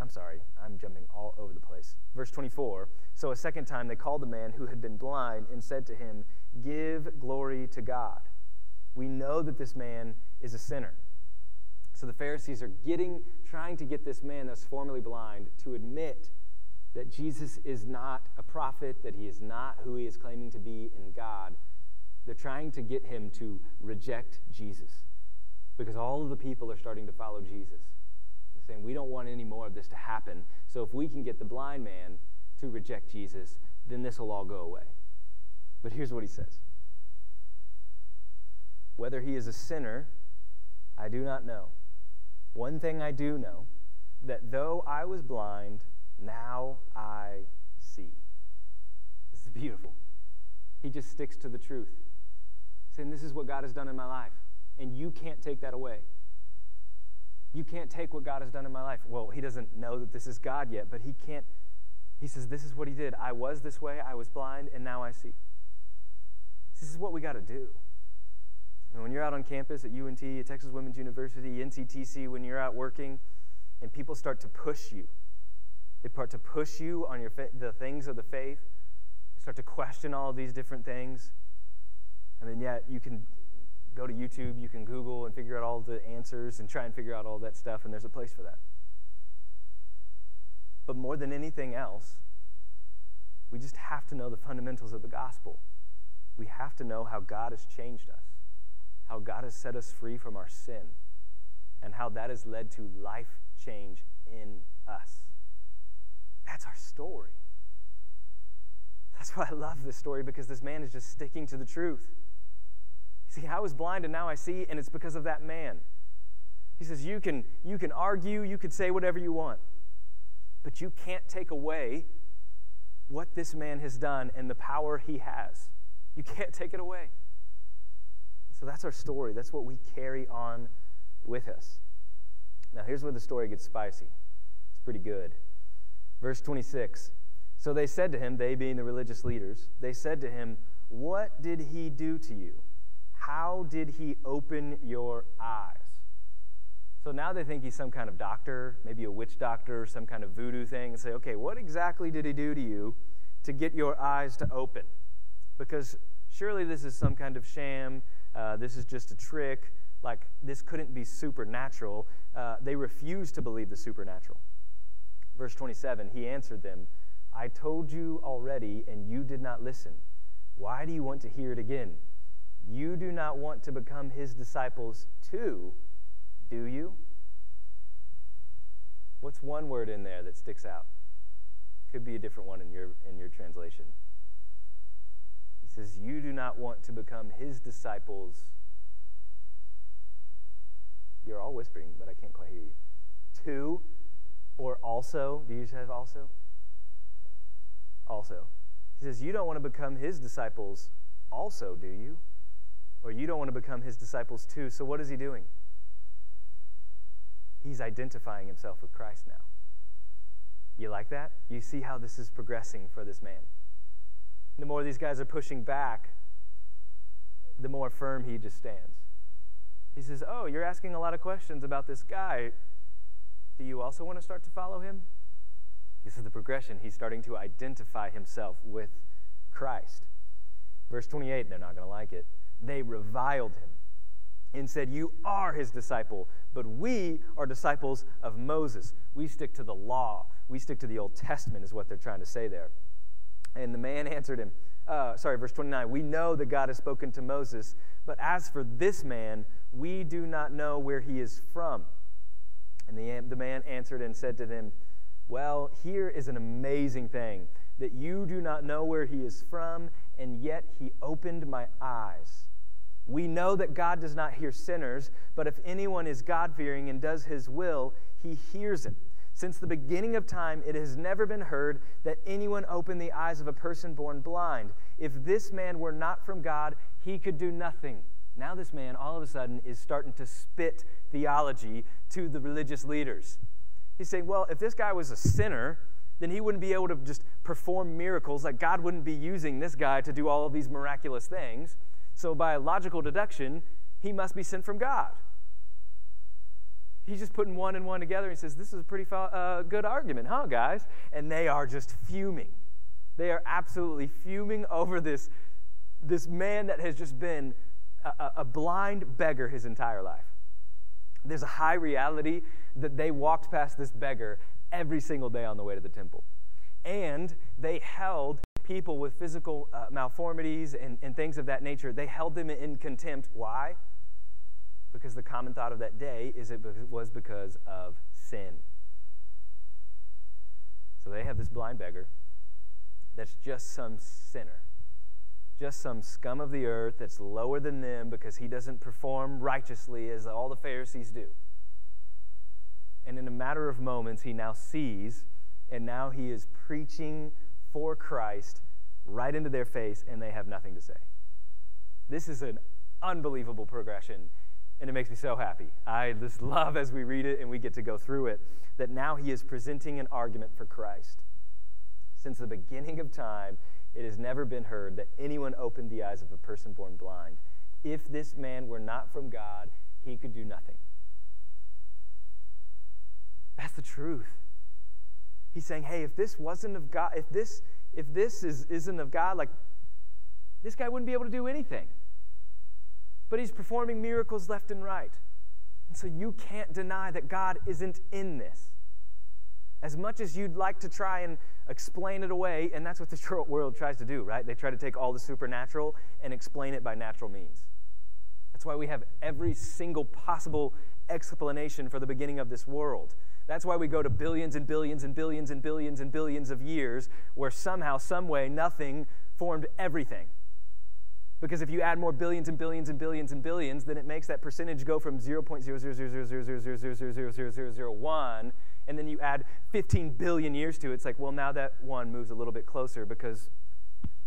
I'm sorry, I'm jumping all over the place. Verse 24 So a second time they called the man who had been blind and said to him, Give glory to God. We know that this man is a sinner. So the Pharisees are getting, trying to get this man that's formerly blind to admit that Jesus is not a prophet, that he is not who he is claiming to be in God. They're trying to get him to reject Jesus because all of the people are starting to follow Jesus. Saying, We don't want any more of this to happen. So if we can get the blind man to reject Jesus, then this will all go away. But here's what he says Whether he is a sinner, I do not know. One thing I do know that though I was blind, now I see. This is beautiful. He just sticks to the truth, saying, This is what God has done in my life, and you can't take that away. You can't take what God has done in my life. Well, he doesn't know that this is God yet, but he can't. He says, This is what he did. I was this way, I was blind, and now I see. This is what we got to do. And when you're out on campus at UNT, at Texas Women's University, NCTC, when you're out working, and people start to push you, they start to push you on your the things of the faith. They start to question all these different things. And then, yet, you can go to YouTube, you can Google and figure out all the answers and try and figure out all that stuff, and there's a place for that. But more than anything else, we just have to know the fundamentals of the gospel. We have to know how God has changed us, how God has set us free from our sin, and how that has led to life change in us. That's our story. That's why I love this story because this man is just sticking to the truth. See, I was blind and now I see, and it's because of that man. He says, You can, you can argue, you can say whatever you want, but you can't take away what this man has done and the power he has. You can't take it away. So that's our story. That's what we carry on with us. Now, here's where the story gets spicy. It's pretty good. Verse 26 So they said to him, they being the religious leaders, they said to him, What did he do to you? How did he open your eyes? So now they think he's some kind of doctor, maybe a witch doctor, some kind of voodoo thing, and say, okay, what exactly did he do to you to get your eyes to open? Because surely this is some kind of sham. Uh, this is just a trick. Like, this couldn't be supernatural. Uh, they refused to believe the supernatural. Verse 27 He answered them, I told you already, and you did not listen. Why do you want to hear it again? You do not want to become his disciples too, do you? What's one word in there that sticks out? Could be a different one in your, in your translation. He says, You do not want to become his disciples. You're all whispering, but I can't quite hear you. Two, or also. Do you have also? Also. He says, You don't want to become his disciples also, do you? Or you don't want to become his disciples too. So what is he doing? He's identifying himself with Christ now. You like that? You see how this is progressing for this man. The more these guys are pushing back, the more firm he just stands. He says, Oh, you're asking a lot of questions about this guy. Do you also want to start to follow him? This is the progression. He's starting to identify himself with Christ. Verse 28, they're not going to like it. They reviled him and said, You are his disciple, but we are disciples of Moses. We stick to the law, we stick to the Old Testament, is what they're trying to say there. And the man answered him, uh, sorry, verse 29, we know that God has spoken to Moses, but as for this man, we do not know where he is from. And the, the man answered and said to them, Well, here is an amazing thing that you do not know where he is from, and yet he opened my eyes. We know that God does not hear sinners, but if anyone is God fearing and does his will, he hears it. Since the beginning of time, it has never been heard that anyone opened the eyes of a person born blind. If this man were not from God, he could do nothing. Now, this man all of a sudden is starting to spit theology to the religious leaders. He's saying, well, if this guy was a sinner, then he wouldn't be able to just perform miracles. Like God wouldn't be using this guy to do all of these miraculous things. So, by logical deduction, he must be sent from God. He's just putting one and one together and he says, This is a pretty uh, good argument, huh, guys? And they are just fuming. They are absolutely fuming over this, this man that has just been a, a blind beggar his entire life. There's a high reality that they walked past this beggar every single day on the way to the temple. And they held people with physical uh, malformities and, and things of that nature, they held them in contempt. Why? Because the common thought of that day is it was because of sin. So they have this blind beggar that's just some sinner just some scum of the earth that's lower than them because he doesn't perform righteously as all the Pharisees do. And in a matter of moments, he now sees, and now he is preaching for Christ right into their face, and they have nothing to say. This is an unbelievable progression, and it makes me so happy. I just love as we read it and we get to go through it that now he is presenting an argument for Christ. Since the beginning of time, it has never been heard that anyone opened the eyes of a person born blind. If this man were not from God, he could do nothing. That's the truth. He's saying, hey, if this wasn't of God, if this, if this is, isn't of God, like this guy wouldn't be able to do anything. But he's performing miracles left and right. And so you can't deny that God isn't in this. As much as you'd like to try and explain it away, and that's what the world tries to do, right? They try to take all the supernatural and explain it by natural means. That's why we have every single possible explanation for the beginning of this world. That's why we go to billions and billions and billions and billions and billions of years where somehow, some way, nothing formed everything. Because if you add more billions and billions and billions and billions, then it makes that percentage go from 0.0000000000001, and then you add 15 billion years to it. It's like, well, now that one moves a little bit closer because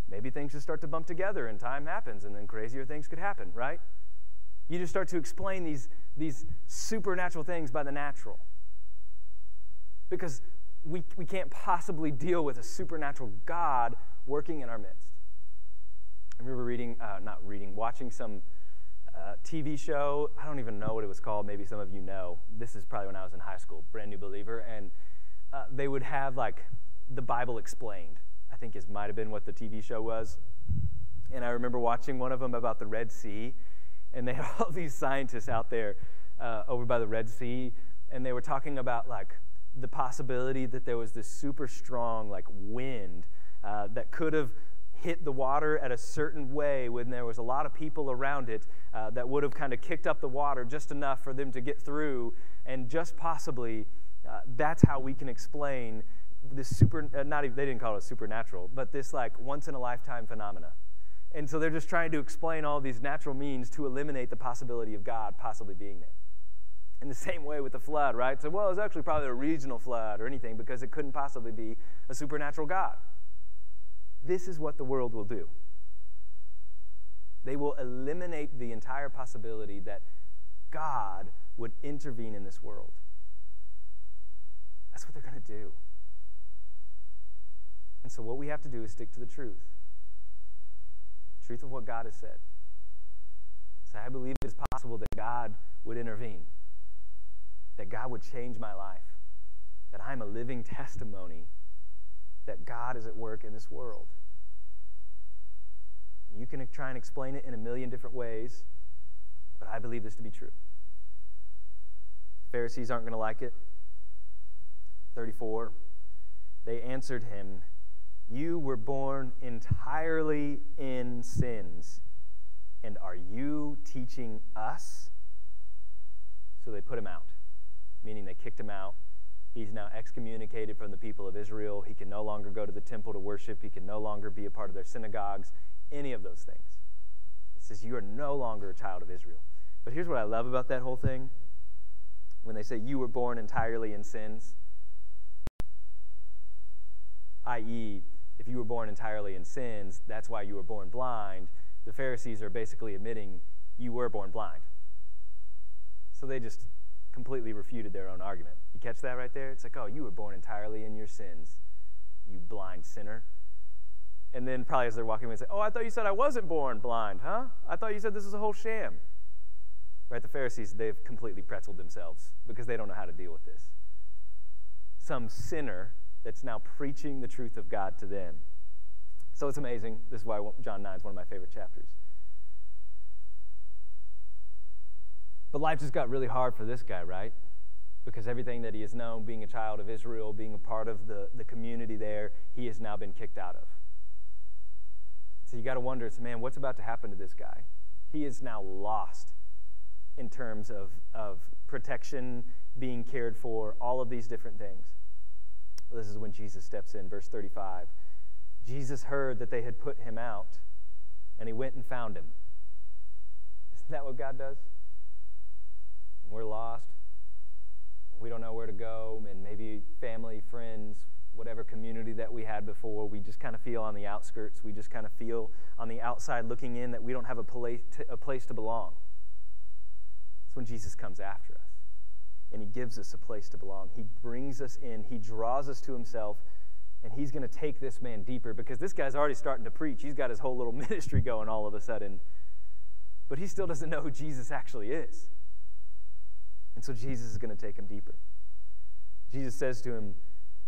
maybe things just start to bump together and time happens, and then crazier things could happen, right? You just start to explain these, these supernatural things by the natural because we, we can't possibly deal with a supernatural God working in our midst. I remember reading, uh, not reading, watching some uh, TV show. I don't even know what it was called. Maybe some of you know. This is probably when I was in high school, brand new believer. And uh, they would have like the Bible explained, I think is might have been what the TV show was. And I remember watching one of them about the Red Sea. And they had all these scientists out there uh, over by the Red Sea. And they were talking about like the possibility that there was this super strong like wind uh, that could have hit the water at a certain way when there was a lot of people around it uh, that would have kind of kicked up the water just enough for them to get through and just possibly uh, that's how we can explain this super uh, not even they didn't call it supernatural but this like once in a lifetime phenomena. And so they're just trying to explain all these natural means to eliminate the possibility of god possibly being there in the same way with the flood, right? So, well, it's actually probably a regional flood or anything because it couldn't possibly be a supernatural God. This is what the world will do. They will eliminate the entire possibility that God would intervene in this world. That's what they're going to do. And so, what we have to do is stick to the truth the truth of what God has said. So, I believe it is possible that God would intervene that God would change my life, that I'm a living testimony that God is at work in this world. You can try and explain it in a million different ways, but I believe this to be true. The Pharisees aren't going to like it. 34. They answered him, You were born entirely in sins, and are you teaching us? So they put him out meaning they kicked him out. He's now excommunicated from the people of Israel. He can no longer go to the temple to worship. He can no longer be a part of their synagogues, any of those things. He says, You are no longer a child of Israel. But here's what I love about that whole thing when they say you were born entirely in sins, i.e., if you were born entirely in sins, that's why you were born blind. The Pharisees are basically admitting you were born blind. So they just completely refuted their own argument. You catch that right there? It's like, oh, you were born entirely in your sins, you blind sinner. And then probably as they're walking away, say, oh, I thought you said I wasn't born blind, huh? I thought you said this was a whole sham. Right? The Pharisees, they've completely pretzeled themselves because they don't know how to deal with this. Some sinner that's now preaching the truth of God to them. So it's amazing. This is why John 9 is one of my favorite chapters. But life just got really hard for this guy, right? Because everything that he has known, being a child of Israel, being a part of the, the community there, he has now been kicked out of. So you got to wonder, man, what's about to happen to this guy? He is now lost in terms of, of protection, being cared for, all of these different things. This is when Jesus steps in, verse 35. Jesus heard that they had put him out, and he went and found him. Isn't that what God does? We're lost, we don't know where to go, and maybe family, friends, whatever community that we had before, we just kind of feel on the outskirts. We just kind of feel on the outside looking in that we don't have a place to, a place to belong. That's when Jesus comes after us. And he gives us a place to belong. He brings us in, he draws us to himself, and he's going to take this man deeper because this guy's already starting to preach. He's got his whole little ministry going all of a sudden. but he still doesn't know who Jesus actually is. And so Jesus is going to take him deeper. Jesus says to him,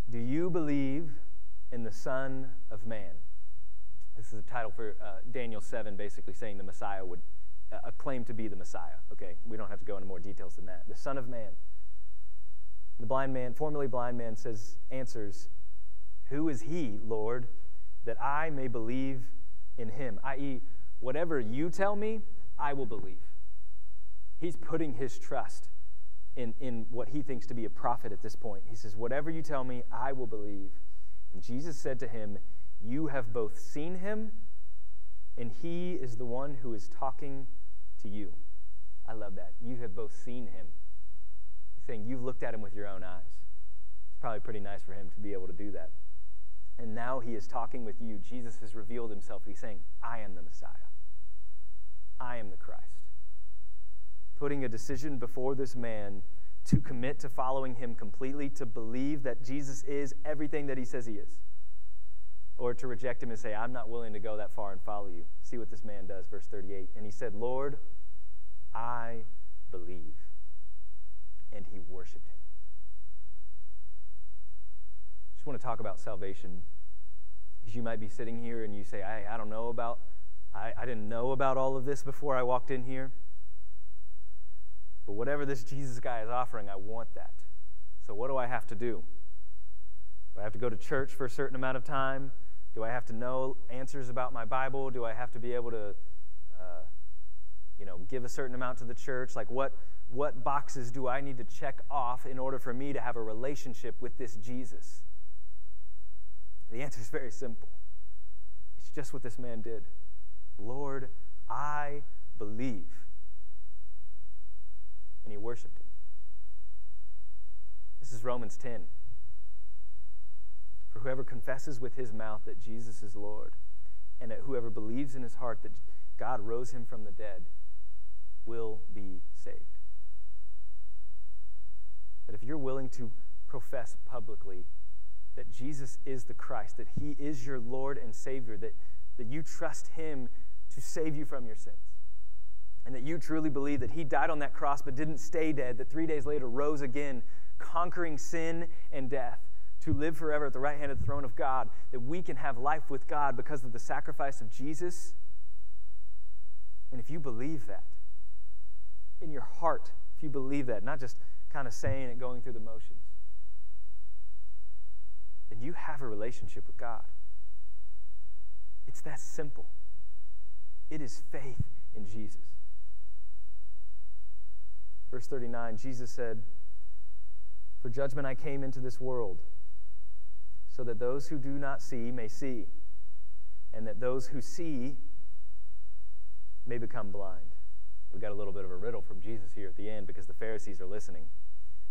Do you believe in the Son of Man? This is a title for uh, Daniel 7, basically saying the Messiah would uh, claim to be the Messiah. Okay, we don't have to go into more details than that. The Son of Man. The blind man, formerly blind man, says, answers, Who is he, Lord, that I may believe in him? I.e., whatever you tell me, I will believe. He's putting his trust in, in what he thinks to be a prophet at this point. He says, Whatever you tell me, I will believe. And Jesus said to him, You have both seen him, and he is the one who is talking to you. I love that. You have both seen him. He's saying, You've looked at him with your own eyes. It's probably pretty nice for him to be able to do that. And now he is talking with you. Jesus has revealed himself. He's saying, I am the Messiah. I am the Christ. Putting a decision before this man to commit to following him completely, to believe that Jesus is everything that he says he is, or to reject him and say, I'm not willing to go that far and follow you. See what this man does, verse 38. And he said, Lord, I believe. And he worshiped him. Just want to talk about salvation because you might be sitting here and you say, I, I don't know about I, I didn't know about all of this before I walked in here. But whatever this Jesus guy is offering, I want that. So what do I have to do? Do I have to go to church for a certain amount of time? Do I have to know answers about my Bible? Do I have to be able to, uh, you know, give a certain amount to the church? Like, what what boxes do I need to check off in order for me to have a relationship with this Jesus? The answer is very simple. It's just what this man did. Lord, I believe. And he worshiped him. This is Romans 10. For whoever confesses with his mouth that Jesus is Lord, and that whoever believes in his heart that God rose him from the dead, will be saved. That if you're willing to profess publicly that Jesus is the Christ, that he is your Lord and Savior, that, that you trust him to save you from your sins. And that you truly believe that He died on that cross but didn't stay dead, that three days later rose again, conquering sin and death to live forever at the right hand of the throne of God, that we can have life with God because of the sacrifice of Jesus. And if you believe that in your heart, if you believe that, not just kind of saying it, going through the motions, then you have a relationship with God. It's that simple. It is faith in Jesus. Verse 39 Jesus said, For judgment I came into this world, so that those who do not see may see, and that those who see may become blind. We got a little bit of a riddle from Jesus here at the end because the Pharisees are listening.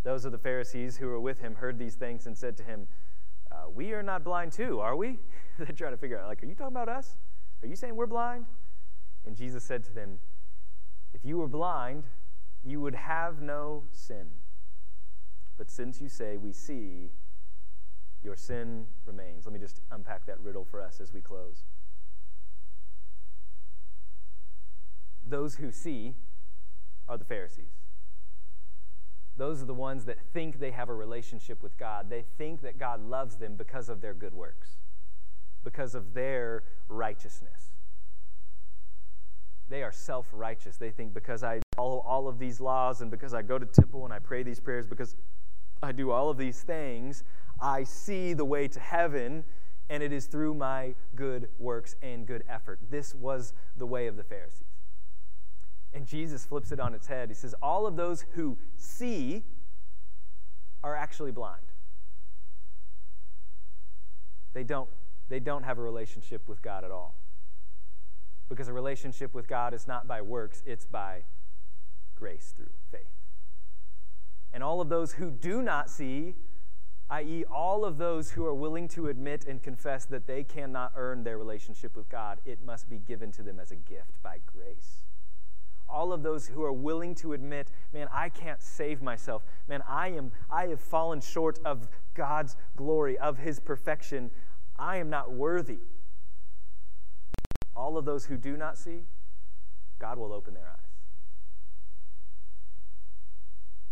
Those of the Pharisees who were with him heard these things and said to him, uh, We are not blind too, are we? They're trying to figure out, like, are you talking about us? Are you saying we're blind? And Jesus said to them, If you were blind, you would have no sin. But since you say, We see, your sin remains. Let me just unpack that riddle for us as we close. Those who see are the Pharisees. Those are the ones that think they have a relationship with God. They think that God loves them because of their good works, because of their righteousness they are self righteous. They think because I follow all of these laws and because I go to temple and I pray these prayers, because I do all of these things, I see the way to heaven, and it is through my good works and good effort. This was the way of the Pharisees. And Jesus flips it on its head. He says, All of those who see are actually blind. They don't, they don't have a relationship with God at all. Because a relationship with God is not by works, it's by grace through faith. And all of those who do not see, i.e., all of those who are willing to admit and confess that they cannot earn their relationship with God, it must be given to them as a gift by grace. All of those who are willing to admit, man, I can't save myself. Man, I am I have fallen short of God's glory, of his perfection. I am not worthy all of those who do not see, God will open their eyes.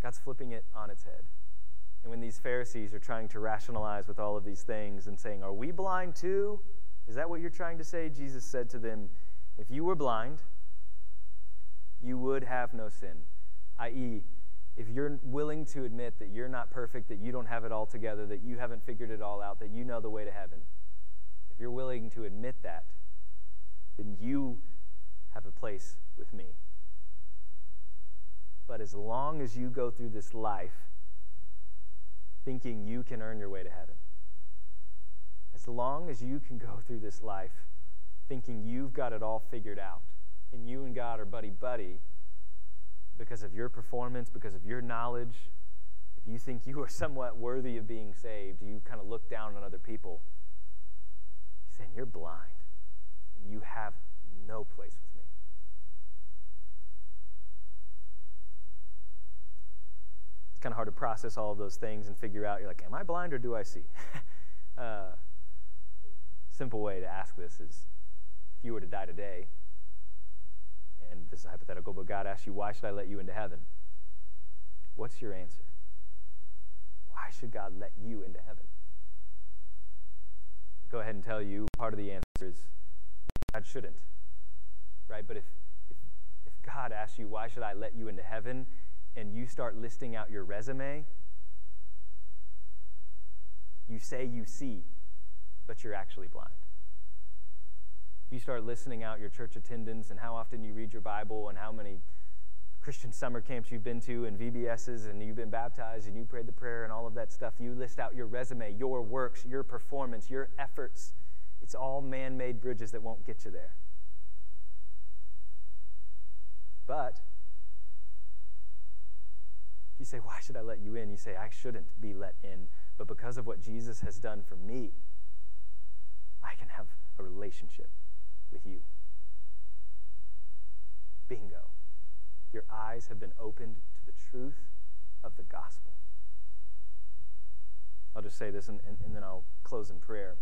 God's flipping it on its head. And when these Pharisees are trying to rationalize with all of these things and saying, Are we blind too? Is that what you're trying to say? Jesus said to them, If you were blind, you would have no sin. I.e., if you're willing to admit that you're not perfect, that you don't have it all together, that you haven't figured it all out, that you know the way to heaven, if you're willing to admit that, then you have a place with me. But as long as you go through this life thinking you can earn your way to heaven, as long as you can go through this life thinking you've got it all figured out, and you and God are buddy buddy because of your performance, because of your knowledge, if you think you are somewhat worthy of being saved, you kind of look down on other people. He's saying, You're blind, you have no place with me. It's kind of hard to process all of those things and figure out, you're like, Am I blind or do I see? uh, simple way to ask this is if you were to die today, and this is hypothetical, but God asks you, Why should I let you into heaven? What's your answer? Why should God let you into heaven? Go ahead and tell you part of the answer is God shouldn't. Right? But if, if, if God asks you, Why should I let you into heaven? and you start listing out your resume, you say you see, but you're actually blind you start listening out your church attendance and how often you read your Bible and how many Christian summer camps you've been to and VBSs and you've been baptized and you prayed the prayer and all of that stuff, you list out your resume, your works, your performance, your efforts. It's all man made bridges that won't get you there. But you say, Why should I let you in? You say, I shouldn't be let in. But because of what Jesus has done for me, I can have a relationship with you. Bingo. Your eyes have been opened to the truth of the gospel. I'll just say this and, and, and, then I'll close in prayer.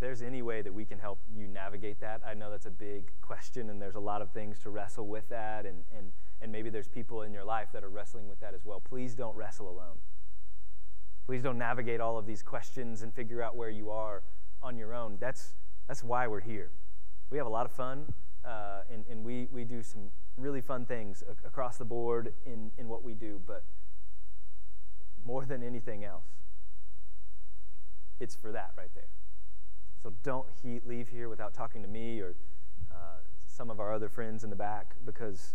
There's any way that we can help you navigate that, I know that's a big question and there's a lot of things to wrestle with that, and, and, and maybe there's people in your life that are wrestling with that as well. Please don't wrestle alone. Please don't navigate all of these questions and figure out where you are on your own. That's that's why we're here. We have a lot of fun, uh, and, and we, we do some really fun things across the board in, in what we do, but more than anything else, it's for that right there. So don't he, leave here without talking to me or uh, some of our other friends in the back because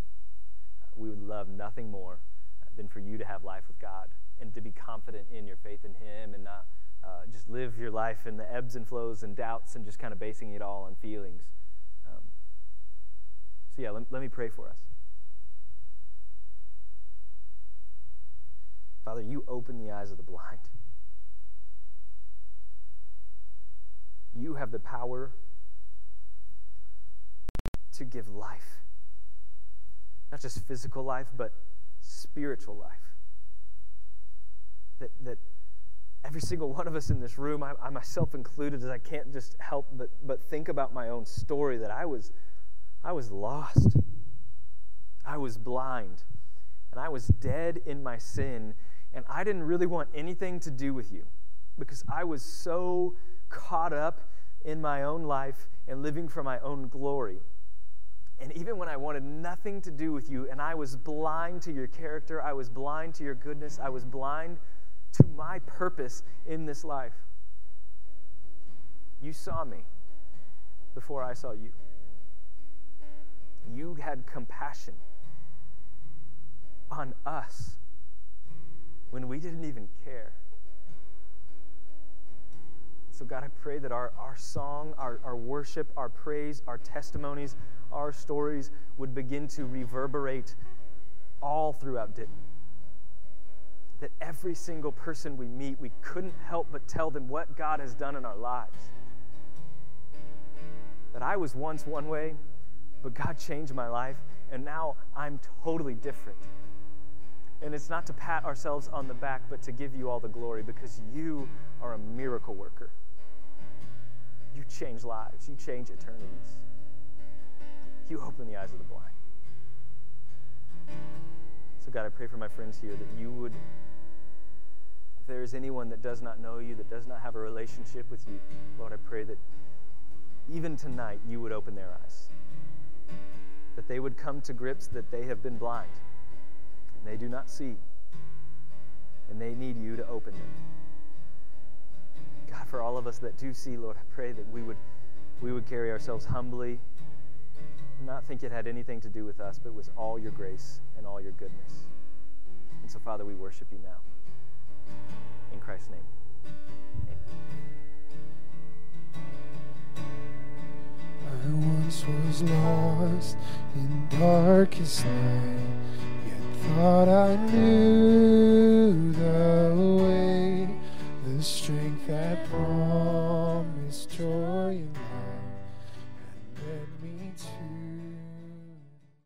uh, we would love nothing more than for you to have life with God and to be confident in your faith in Him and not uh, just live your life in the ebbs and flows and doubts and just kind of basing it all on feelings. Um, so, yeah, let, let me pray for us. Father, you open the eyes of the blind. You have the power to give life. Not just physical life, but spiritual life. That, that every single one of us in this room, I, I, myself included, as I can't just help but, but think about my own story that I was, I was lost. I was blind. And I was dead in my sin. And I didn't really want anything to do with you because I was so caught up in my own life and living for my own glory. And even when I wanted nothing to do with you and I was blind to your character, I was blind to your goodness, I was blind to my purpose in this life. You saw me before I saw you. You had compassion on us when we didn't even care. So, God, I pray that our, our song, our, our worship, our praise, our testimonies, our stories would begin to reverberate all throughout Denton that every single person we meet, we couldn't help but tell them what God has done in our lives. That I was once one way, but God changed my life, and now I'm totally different. And it's not to pat ourselves on the back, but to give you all the glory because you are a miracle worker. You change lives, you change eternities. You open the eyes of the blind. So, God, I pray for my friends here that you would, if there is anyone that does not know you, that does not have a relationship with you, Lord, I pray that even tonight you would open their eyes. That they would come to grips that they have been blind and they do not see, and they need you to open them. God, for all of us that do see, Lord, I pray that we would, we would carry ourselves humbly not think it had anything to do with us, but was all your grace and all your goodness. And so, Father, we worship you now. In Christ's name, amen. I once was lost in darkest night, yet thought I knew the strength that promised joy life.